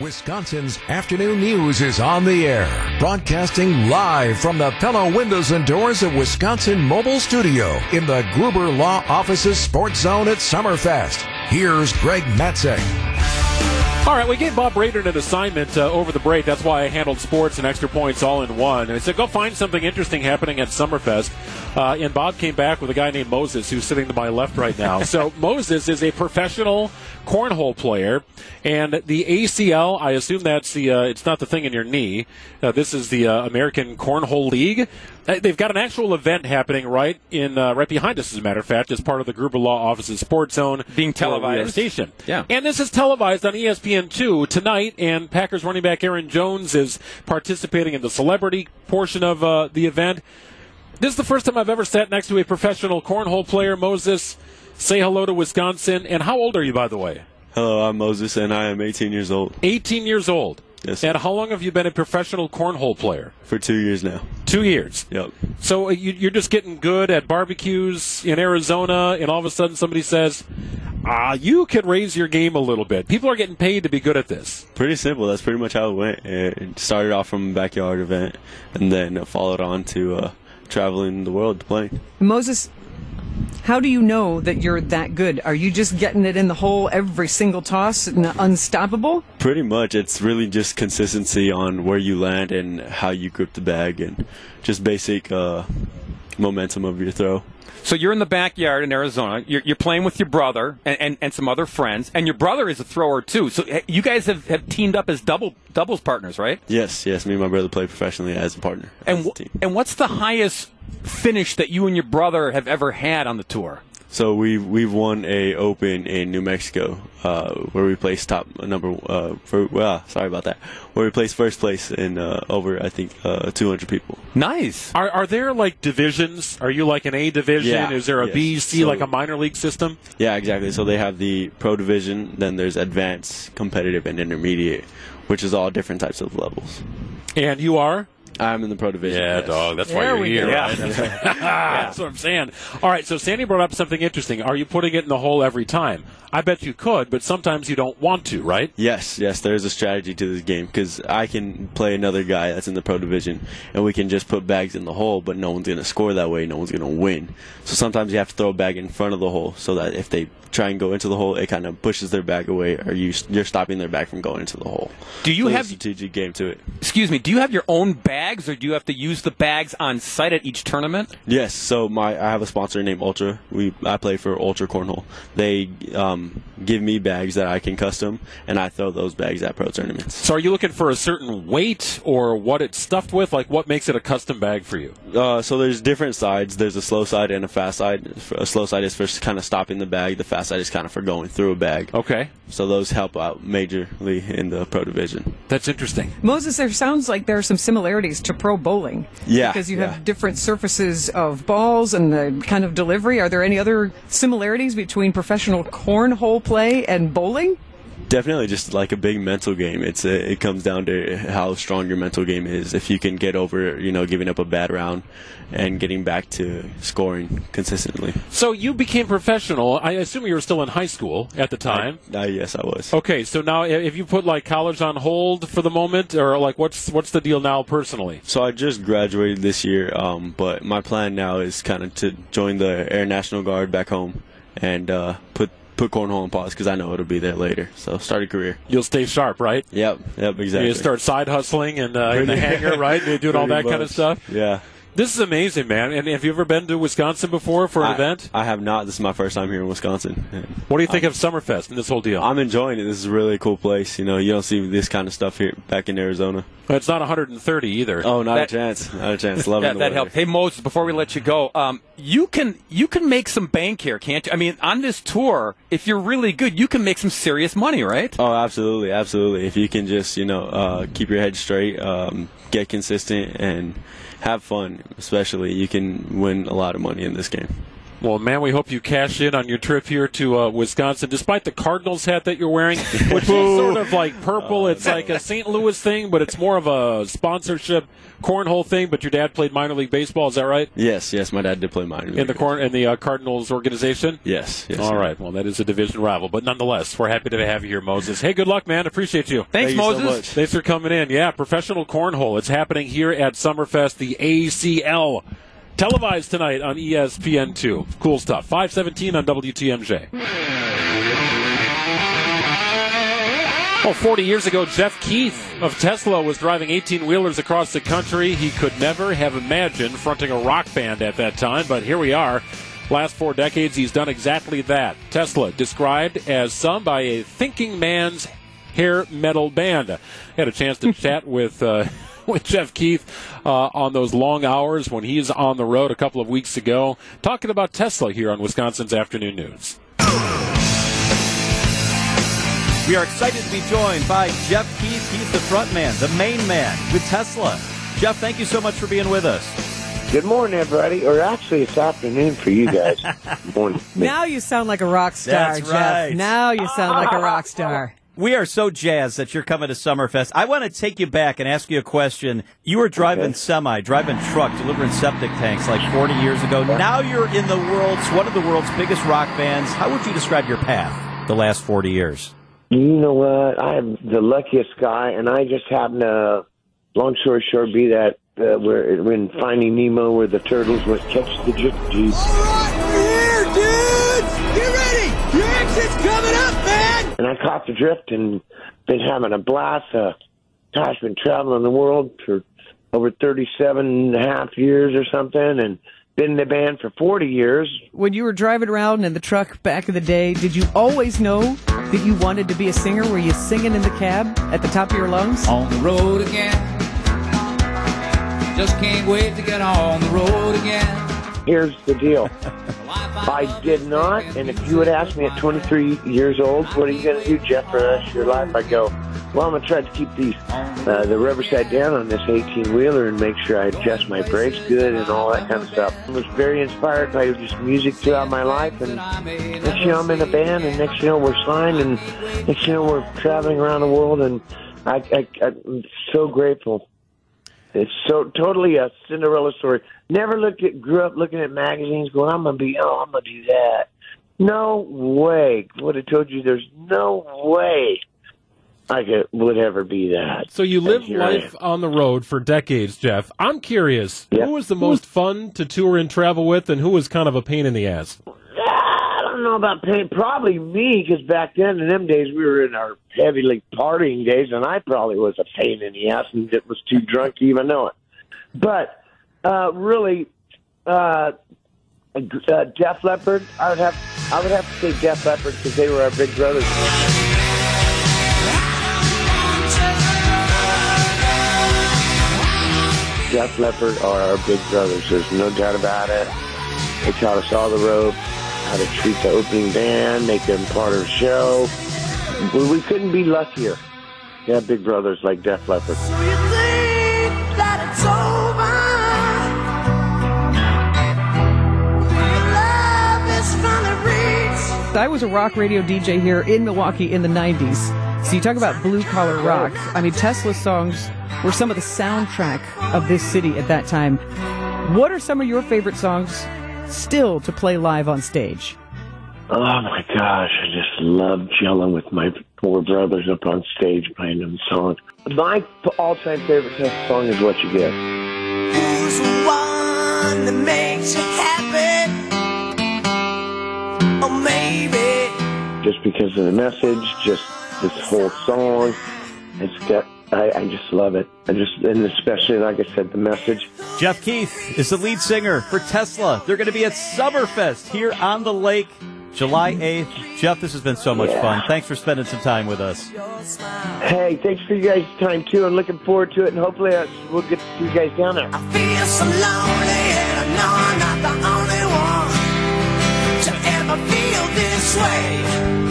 Wisconsin's afternoon news is on the air, broadcasting live from the Pella Windows and Doors of Wisconsin Mobile Studio in the Gruber Law Office's Sports Zone at Summerfest. Here's Greg Matzek. All right, we gave Bob Braden an assignment uh, over the break. That's why I handled sports and extra points all in one. And I said, go find something interesting happening at Summerfest. Uh, and Bob came back with a guy named Moses, who's sitting to my left right now. so Moses is a professional cornhole player, and the ACL. I assume that's the. Uh, it's not the thing in your knee. Uh, this is the uh, American Cornhole League. Uh, they've got an actual event happening right in right behind us, as a matter of fact, as part of the Gruber Law Office's Sports Zone being televised station. Yeah, and this is televised on ESPN two tonight. And Packers running back Aaron Jones is participating in the celebrity portion of uh, the event. This is the first time I've ever sat next to a professional cornhole player, Moses. Say hello to Wisconsin. And how old are you, by the way? Hello, I'm Moses, and I am 18 years old. 18 years old. Yes. And how long have you been a professional cornhole player? For two years now. Two years. Yep. So uh, you, are just getting good at barbecues in Arizona, and all of a sudden somebody says, "Ah, you can raise your game a little bit." People are getting paid to be good at this. Pretty simple. That's pretty much how it went. It started off from a backyard event, and then followed on to. Uh, traveling the world playing. Moses, how do you know that you're that good? Are you just getting it in the hole every single toss and unstoppable? Pretty much. It's really just consistency on where you land and how you grip the bag and just basic uh, momentum of your throw. So you're in the backyard in Arizona. You're, you're playing with your brother and, and, and, some other friends, and your brother is a thrower too. So eh, you guys have, have teamed up as double doubles partners, right? Yes, yes. Me and my brother play professionally as a partner. And a and what's the highest finish that you and your brother have ever had on the tour? So we've we've won a Open in New Mexico uh, where we placed top number uh, for well sorry about that where we placed first place in uh, over I think uh, 200 people. Nice. Are are there like divisions? Are you like an A division? Yeah. Is there a yes. B, C, so, like a minor league system? Yeah, exactly. So they have the pro division, then there's advanced, competitive, and intermediate, which is all different types of levels. And you are I'm in the pro division. Yeah, yes. dog. That's there why you're here, go. right? That's, That's, what I'm saying. All right, so Sandy brought up something interesting. Are you putting it in the hole every time? I bet you could, but sometimes you don't want to, right? Yes, yes. There is a strategy to this game because I can play another guy that's in the pro division, and we can just put bags in the hole, but no one's going to score that way. No one's going to win. So sometimes you have to throw a bag in front of the hole so that if they try and go into the hole, it kind of pushes their bag away, or you you're stopping their bag from going into the hole. Do you so have strategic game to it? Excuse me. Do you have your own bags, or do you have to use the bags on site at each tournament? Yes. So my I have a sponsor named Ultra. We I play for Ultra Cornhole. They um, give me bags that I can custom, and I throw those bags at pro tournaments. So are you looking for a certain weight or what it's stuffed with? Like what makes it a custom bag for you? Uh, so there's different sides. There's a slow side and a fast side. A slow side is for kind of stopping the bag. The fast side is kind of for going through a bag. Okay. So those help out majorly in the pro division. That's interesting. Moses, there sounds like there are some similarities to pro bowling. Yeah. Because you yeah. have different surfaces of balls and the kind of delivery. Are there any other similarities between professional cornhole play and bowling? Definitely, just like a big mental game. It's a, it comes down to how strong your mental game is. If you can get over, you know, giving up a bad round and getting back to scoring consistently. So you became professional. I assume you were still in high school at the time. Uh, yes, I was. Okay, so now if you put like college on hold for the moment, or like what's what's the deal now personally? So I just graduated this year, um, but my plan now is kind of to join the Air National Guard back home and uh, put put cornhole on pause because I know it'll be there later. So start a career. You'll stay sharp, right? Yep, yep, exactly. You start side hustling and uh, in the hangar, right? You doing all that much. kind of stuff. Yeah. This is amazing, man. And have you ever been to Wisconsin before for an I, event? I have not. This is my first time here in Wisconsin. What do you think of Summerfest and this whole deal? I'm enjoying it. This is a really cool place. You know, you don't see this kind of stuff here back in Arizona. It's not 130 either. Oh, not That- a chance. Not a chance. Loving Yeah, the that weather. helps. Hey Moses, before we let you go, um, you can you can make some bank here, can't you? I mean, on this tour, if you're really good, you can make some serious money, right? Oh, absolutely, absolutely. If you can just, you know, uh, keep your head straight, um, get consistent, and have fun, especially, you can win a lot of money in this game. Well, man, we hope you cash in on your trip here to uh, Wisconsin, despite the Cardinals hat that you're wearing, which is sort of like purple. It's like a St. Louis thing, but it's more of a sponsorship cornhole thing. But your dad played minor league baseball, is that right? Yes, yes, my dad did play minor league. In the corn in the uh, Cardinals organization. Yes, yes. All right. Well, that is a division rival, but nonetheless, we're happy to have you here, Moses. Hey, good luck, man. Appreciate you. Thanks, Thank you so Moses. much. Thanks for coming in. Yeah, professional cornhole. It's happening here at Summerfest, the ACL. Televised tonight on E ESPN2. Cool stuff. 517 on WTMJ. Well, 40 years ago, Jeff Keith of Tesla was driving 18 wheelers across the country. He could never have imagined fronting a rock band at that time, but here we are. Last four decades, he's done exactly that. Tesla, described as some by a thinking man's hair metal band. I had a chance to chat with uh, with Jeff Keith uh, on those long hours when he's on the road a couple of weeks ago, talking about Tesla here on Wisconsin's Afternoon News. We are excited to be joined by Jeff Keith. He's the front man, the main man with Tesla. Jeff, thank you so much for being with us. Good morning, everybody. Or actually, it's afternoon for you guys. morning. Now you sound like a rock star, That's Jeff. right. Now you sound like a rock star. We are so jazzed that you're coming to Summerfest. I want to take you back and ask you a question. You were driving Okay. semi, driving truck, delivering septic tanks like 40 years ago. Now you're in the world's one of the world's biggest rock bands. How would you describe your path the last 40 years? You know what? I am the luckiest guy, and I just happen to, long story short, be that uh, where when Finding Nemo, where the turtles would catch the gypsies. Here, dudes! Get ready! Your exit's coming up, man! And I caught the drift and been having a blast. Uh, gosh, been traveling the world for over 37 and a half years or something, and been in the band for 40 years. When you were driving around in the truck back in the day, did you always know that you wanted to be a singer? Were you singing in the cab at the top of your lungs? On the road again. Just can't wait to get on the road again. Here's the deal. I did not, and if you would ask me at 23 years old, what are you going to do, Jeff, for the rest of your life? I go, well, I'm going to try to keep these uh, the rubber side down on this 18 wheeler and make sure I adjust my brakes good and all that kind of stuff. I was very inspired by just music throughout my life, and next you know I'm in a band, and next you know we're signed, and next you know we're traveling around the world, and I, I, I'm so grateful. It's so totally a Cinderella story. Never looked at, grew up looking at magazines, going, "I'm gonna be, oh, I'm gonna do that." No way. Would have told you there's no way I could would ever be that. So you lived life on the road for decades, Jeff. I'm curious, who was the most fun to tour and travel with, and who was kind of a pain in the ass? Don't know about pain. Probably me, because back then in them days we were in our heavily partying days, and I probably was a pain in the ass and was too drunk to even know it. But uh, really, uh, uh, Def Leppard, I would have, I would have to say Def Leppard because they were our big brothers. Def Leppard are our big brothers. There's no doubt about it. They taught us all the ropes, how to treat the opening band, make them part of the show. We, we couldn't be luckier Yeah, big brothers like Def Leppard. So you think that it's over? Your love is finally reached. I was a rock radio DJ here in Milwaukee in the 90s. So you talk about blue collar rock. I mean, Tesla's songs were some of the soundtrack of this city at that time. What are some of your favorite songs still to play live on stage? Oh my gosh, I just love gelling with my four brothers up on stage playing them songs. My all-time favorite song is "What You Give." Who's the one that makes you happy? Or oh, maybe Just because of the message, just this whole song, it's got. I, I just love it. I just, and especially like I said, the message. Jeff Keith is the lead singer for Tesla. They're going to be at Summerfest here on the lake July 8th. Jeff, this has been so much Yeah. fun. Thanks for spending some time with us. Hey, thanks for you guys' time too. I'm looking forward to it, and hopefully uh, we'll get to see you guys down there. I feel so lonely and I know I'm not the only one to ever feel this way.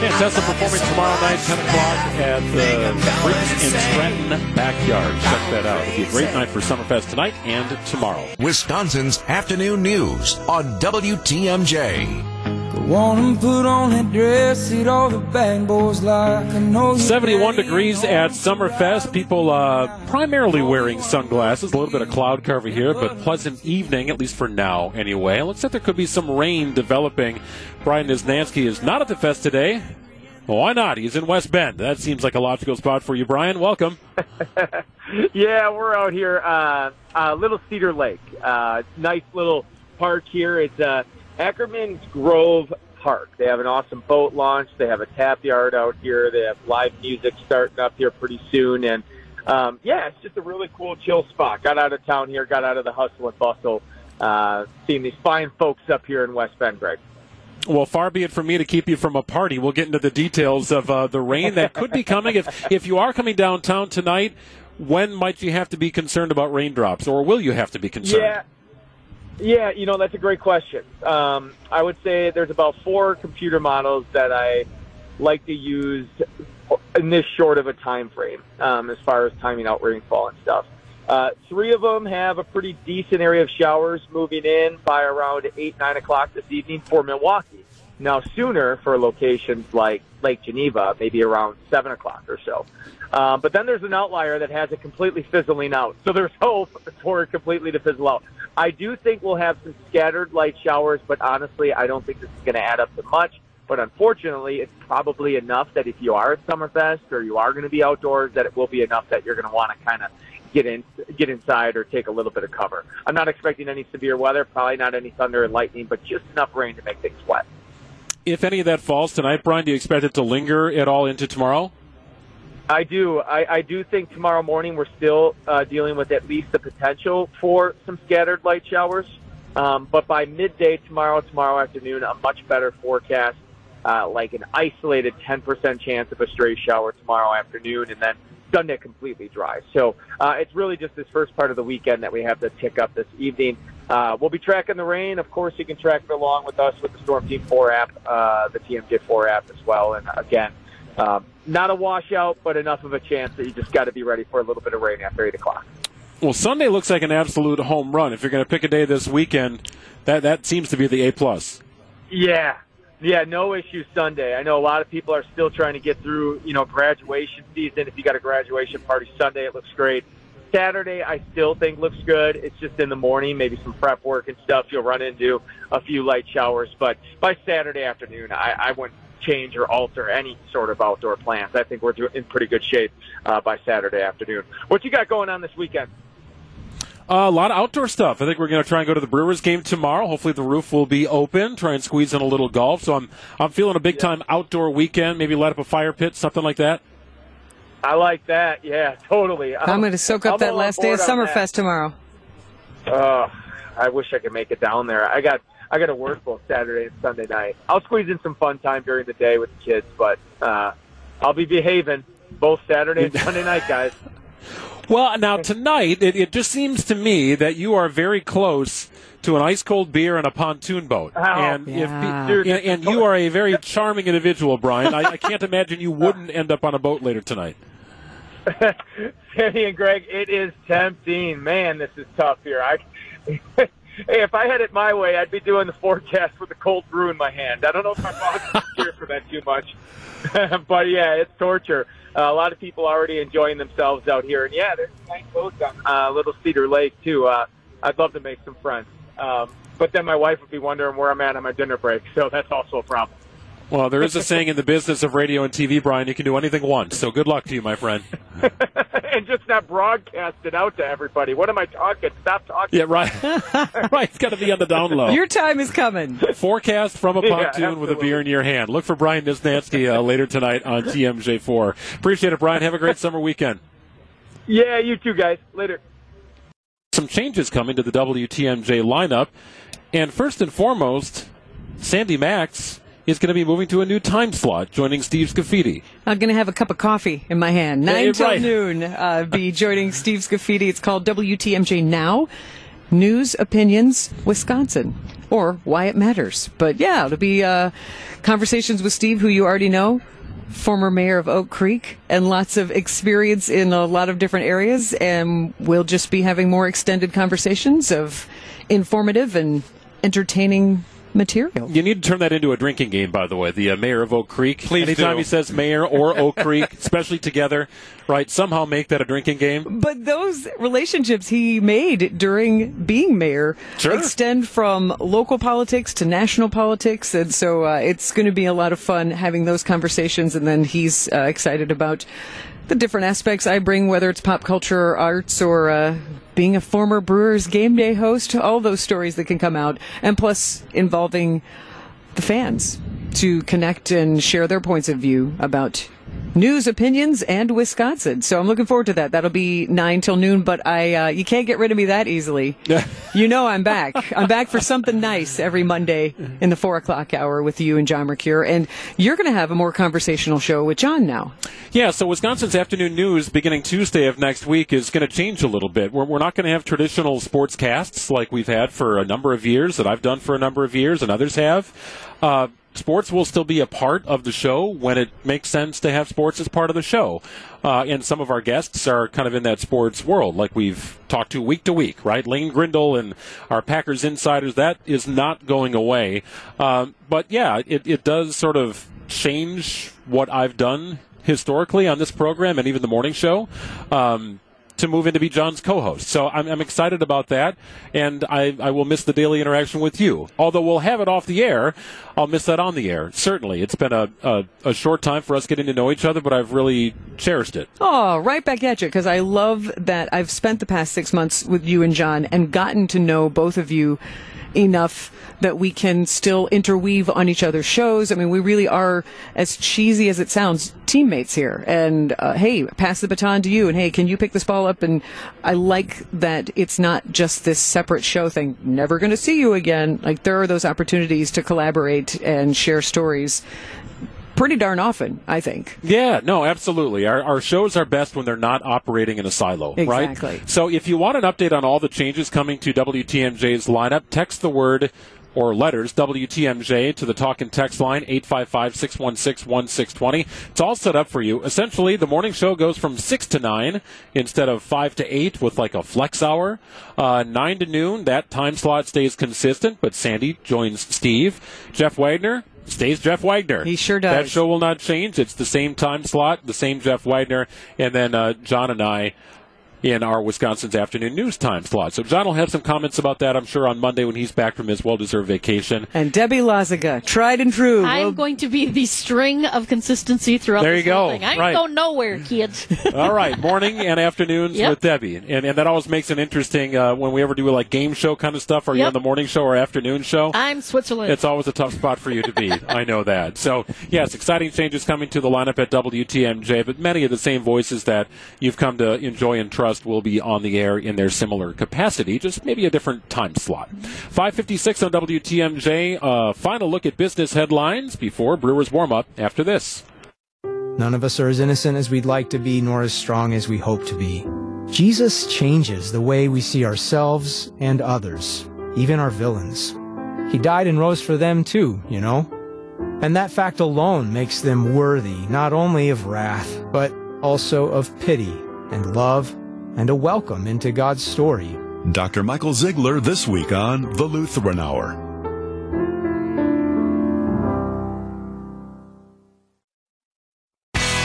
And Tesla performing tomorrow night, 10 o'clock at the Briggs and Stratton Backyard. Check that out. It'll be a great night for Summerfest tonight and tomorrow. Wisconsin's afternoon news on WTMJ. Want put on that dress, eat all the bang boys like. I know 71 degrees at Summerfest. People uh, primarily wearing sunglasses. A little bit of cloud cover here, but pleasant evening, at least for now, anyway. Looks like there could be some rain developing. Brian Niznansky is not at the fest today. Why not? He's in West Bend. That seems like a logical spot for you, Brian. Welcome. yeah, we're out here, uh, uh, Little Cedar Lake. Uh, nice little park here. It's uh, Ackerman's Grove Park. They have an awesome boat launch. They have a tap yard out here. They have live music starting up here pretty soon. And um, yeah, it's just a really cool, chill spot. Got out of town here, got out of the hustle and bustle, uh, seeing these fine folks up here in West Bend, Greg. Well, far be it from me to keep you from a party. We'll get into the details of uh, the rain that could be coming. If if you are coming downtown tonight, when might you have to be concerned about raindrops, or will you have to be concerned? Yeah. Yeah, you know that's a great question. Um, I would say there's about four computer models that I like to use in this short of a time frame um, as far as timing out rainfall and stuff. Uh, three of them have a pretty decent area of showers moving in by around eight nine o'clock this evening for Milwaukee. Now sooner for locations like Lake Geneva, maybe around seven o'clock or so. Uh, but then there's an outlier that has it completely fizzling out. So there's hope for it completely to fizzle out. I do think we'll have some scattered light showers, but honestly, I don't think this is going to add up to much. But unfortunately, it's probably enough that if you are at Summerfest or you are going to be outdoors, that it will be enough that you're going to want to kind of get in, get inside or take a little bit of cover. I'm not expecting any severe weather, probably not any thunder and lightning, but just enough rain to make things wet. If any of that falls tonight, Brian, do you expect it to linger at all into tomorrow? I do. I, I do think tomorrow morning we're still uh, dealing with at least the potential for some scattered light showers. Um, but by midday tomorrow, tomorrow afternoon, a much better forecast, uh, like an isolated 10% chance of a stray shower tomorrow afternoon, and then Sunday completely dry. So uh, it's really just this first part of the weekend that we have to tick up this evening. Uh, we'll be tracking the rain. Of course, you can track it along with us with the Storm Team 4 app, uh, the TMJ4 app as well. And again, um, not a washout, but enough of a chance that you just got to be ready for a little bit of rain after 8 o'clock. Well, Sunday looks like an absolute home run. If you're going to pick a day this weekend, that that seems to be the A plus. Yeah, yeah, no issue Sunday. I know a lot of people are still trying to get through, you know, graduation season. If you got a graduation party Sunday, it looks great. Saturday, I still think looks good. It's just in the morning, maybe some prep work and stuff. You'll run into a few light showers, but by Saturday afternoon, I, I wouldn't change or alter any sort of outdoor plans. I think we're in pretty good shape uh, by Saturday afternoon. What you got going on this weekend? Uh, a lot of outdoor stuff. I think we're going to try and go to the Brewers game tomorrow. Hopefully, the roof will be open. Try and squeeze in a little golf. So I'm I'm feeling a big time outdoor weekend. Maybe light up a fire pit, something like that. I like that. Yeah, totally. I'm, I'm going to soak up I'm that last day of Summerfest tomorrow. Uh, I wish I could make it down there. I got I got to work both Saturday and Sunday night. I'll squeeze in some fun time during the day with the kids, but uh, I'll be behaving both Saturday and Sunday night, guys. Well, now tonight, it, it, just seems to me that you are very close to an ice cold beer and a pontoon boat, oh, and yeah. if and, and, you are a very charming individual, Brian. I, I can't imagine you wouldn't end up on a boat later tonight. Sammy and Greg, it is tempting. Man, this is tough here. I, hey, if I had it my way, I'd be doing the forecast with a cold brew in my hand. I don't know if my boss would care for that too much, but yeah, it's torture. Uh, a lot of people already enjoying themselves out here, and yeah, there's nice boats on uh, Little Cedar Lake too. Uh, I'd love to make some friends, um, but then my wife would be wondering where I'm at on my dinner break, so that's also a problem. Well, there is a saying in the business of radio and TV, Brian, you can do anything once. So good luck to you, my friend. and just not broadcast it out to everybody. What am I talking? Stop talking. Yeah, right. right. It's got to be on the down low. Your time is coming. Forecast from a pontoon yeah, with a beer in your hand. Look for Brian Niznansky uh, later tonight on TMJ4. Appreciate it, Brian. Have a great summer weekend. Yeah, you too, guys. Later. Some changes coming to the WTMJ lineup. And first and foremost, Sandy Max is going to be moving to a new time slot, joining Steve Scafidi. I'm going to have a cup of coffee in my hand. Nine Yeah, till right. noon. Uh, be joining Steve Scafidi. It's called WTMJ Now. News, opinions, Wisconsin. or why it matters. But yeah, it'll be uh, conversations with Steve, who you already know, former mayor of Oak Creek, and lots of experience in a lot of different areas. And we'll just be having more extended conversations of informative and entertaining material. You need to turn that into a drinking game, by the way. The uh, mayor of Oak Creek. Please Anytime do. he says mayor or Oak Creek, especially together, right? Somehow make that a drinking game. But those relationships he made during being mayor Sure. extend from local politics to national politics, and so uh, it's going to be a lot of fun having those conversations. And then he's uh, excited about the different aspects I bring, whether it's pop culture, or arts, or uh, being a former Brewers game day host. All those stories that can come out, and plus involving the fans to connect and share their points of view about news, opinions, and Wisconsin. So I'm looking forward to that. That'll be nine till noon, but I uh, you can't get rid of me that easily. you know I'm back. I'm back for something nice every Monday in the four o'clock hour with you and John Mercure, and you're going to have a more conversational show with John now. Yeah, so Wisconsin's afternoon news beginning Tuesday of next week is going to change a little bit. We're, we're not going to have traditional sports casts like we've had for a number of years, that I've done for a number of years, and others have. Uh, sports will still be a part of the show when it makes sense to have sports as part of the show. Uh, and some of our guests are kind of in that sports world, like we've talked to week to week, right? Lane Grindle and our Packers insiders, that is not going away. Um, but yeah, it, it does sort of change what I've done historically on this program and even the morning show. Um, to move in to be John's co-host, so I'm, I'm excited about that, and I, I will miss the daily interaction with you. Although we'll have it off the air, I'll miss that on the air. Certainly, it's been a, a, a short time for us getting to know each other, but I've really cherished it. Oh, right back at you because I love that I've spent the past six months with you and John and gotten to know both of you enough that we can still interweave on each other's shows. I mean, we really are, as cheesy as it sounds, teammates here. And uh, hey, pass the baton to you. And hey, can you pick this ball up? And I like that it's not just this separate show thing. Never going to see you again. Like there are those opportunities to collaborate and share stories pretty darn often, I think. Yeah, no, absolutely. Our, our shows are best when they're not operating in a silo, right? Exactly. right? So if you want an update on all the changes coming to WTMJ's lineup, text the word or letters WTMJ to the talk and text line 855-616-1620. It's all set up for you. Essentially, the morning show goes from 6 to 9 instead of 5 to 8 with like a flex hour. Uh, 9 to noon, that time slot stays consistent, but Sandy joins Steve. Jeff Wagner stays Jeff Wagner. He sure does. That show will not change. It's the same time slot, the same Jeff Wagner, and then uh, John and I in our Wisconsin's afternoon news time slot. So John will have some comments about that, I'm sure, on Monday when he's back from his well-deserved vacation. And Debbie Lazaga, tried and true. I'm will- going to be the string of consistency throughout There this you whole go. thing. I ain't Right. going nowhere, kids. All right, morning and afternoons Yep. with Debbie, and, and that always makes it interesting uh, when we ever do like game show kind of stuff. Are you on the morning show or afternoon show? I'm Switzerland. It's always a tough spot for you to be. I know that. So, yes, exciting changes coming to the lineup at WTMJ, but many of the same voices that you've come to enjoy and trust will be on the air in their similar capacity, just maybe a different time slot. 556 on WTMJ. Uh, final look at business headlines before Brewers warm up after this. None of us are as innocent as we'd like to be, nor as strong as we hope to be. Jesus changes the way we see ourselves and others, even our villains. He died and rose for them too, you know? And that fact alone makes them worthy not only of wrath, but also of pity and love and a welcome into God's story. Dr. Michael Ziegler this week on The Lutheran Hour.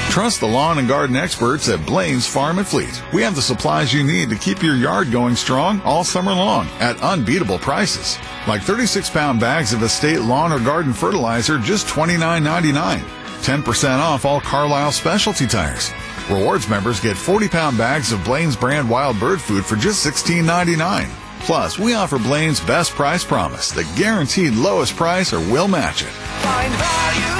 Trust the lawn and garden experts at Blaine's Farm and Fleet. We have the supplies you need to keep your yard going strong all summer long at unbeatable prices. Like 36 pound bags of estate lawn or garden fertilizer, just $29.99. 10% off all Carlisle specialty tires. Rewards members get 40 pound bags of Blaine's brand wild bird food for just $16.99. Plus, we offer Blaine's best price promise, the guaranteed lowest price or we'll match it.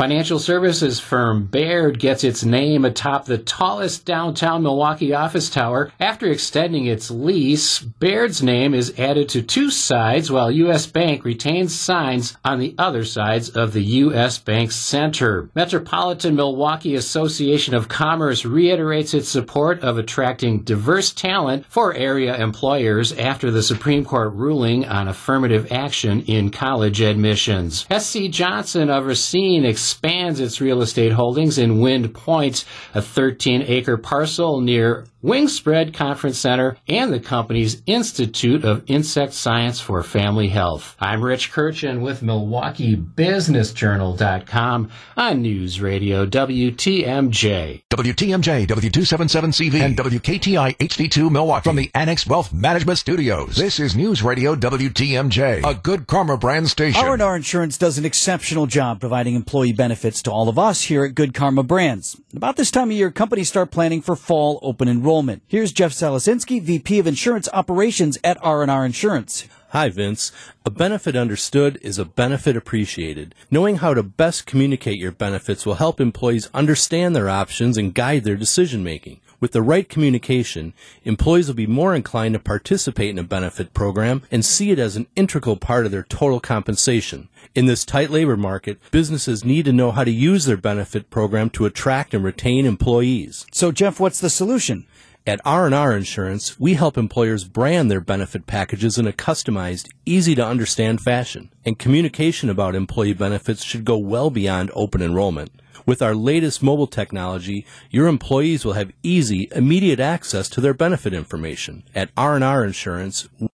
Financial services firm Baird gets its name atop the tallest downtown Milwaukee office tower. After extending its lease, Baird's name is added to two sides while U.S. Bank retains signs on the other sides of the U.S. Bank Center. Metropolitan Milwaukee Association of Commerce reiterates its support of attracting diverse talent for area employers after the Supreme Court ruling on affirmative action in college admissions. S.C. Johnson of Racine expands its real estate holdings in Wind Point, a 13 acre parcel near Wingspread Conference Center, and the company's Institute of Insect Science for Family Health. I'm Rich Kirchen with MilwaukeeBusinessJournal.com on News Radio WTMJ. WTMJ, W277CV, and WKTI HD2 Milwaukee from the Annex Wealth Management Studios. This is News Radio WTMJ, a good karma brand station. R&R Insurance does an exceptional job providing employee benefits to all of us here at Good Karma Brands. About this time of year, companies start planning for fall open enrollment. Here's Jeff Salasinski, VP of Insurance Operations at R&R Insurance. Hi, Vince. A benefit understood is a benefit appreciated. Knowing how to best communicate your benefits will help employees understand their options and guide their decision making. With the right communication, employees will be more inclined to participate in a benefit program and see it as an integral part of their total compensation. In this tight labor market, businesses need to know how to use their benefit program to attract and retain employees. So, Jeff, what's the solution? At R&R Insurance, we help employers brand their benefit packages in a customized, easy to understand fashion. And communication about employee benefits should go well beyond open enrollment. With our latest mobile technology, your employees will have easy, immediate access to their benefit information. At R&R Insurance,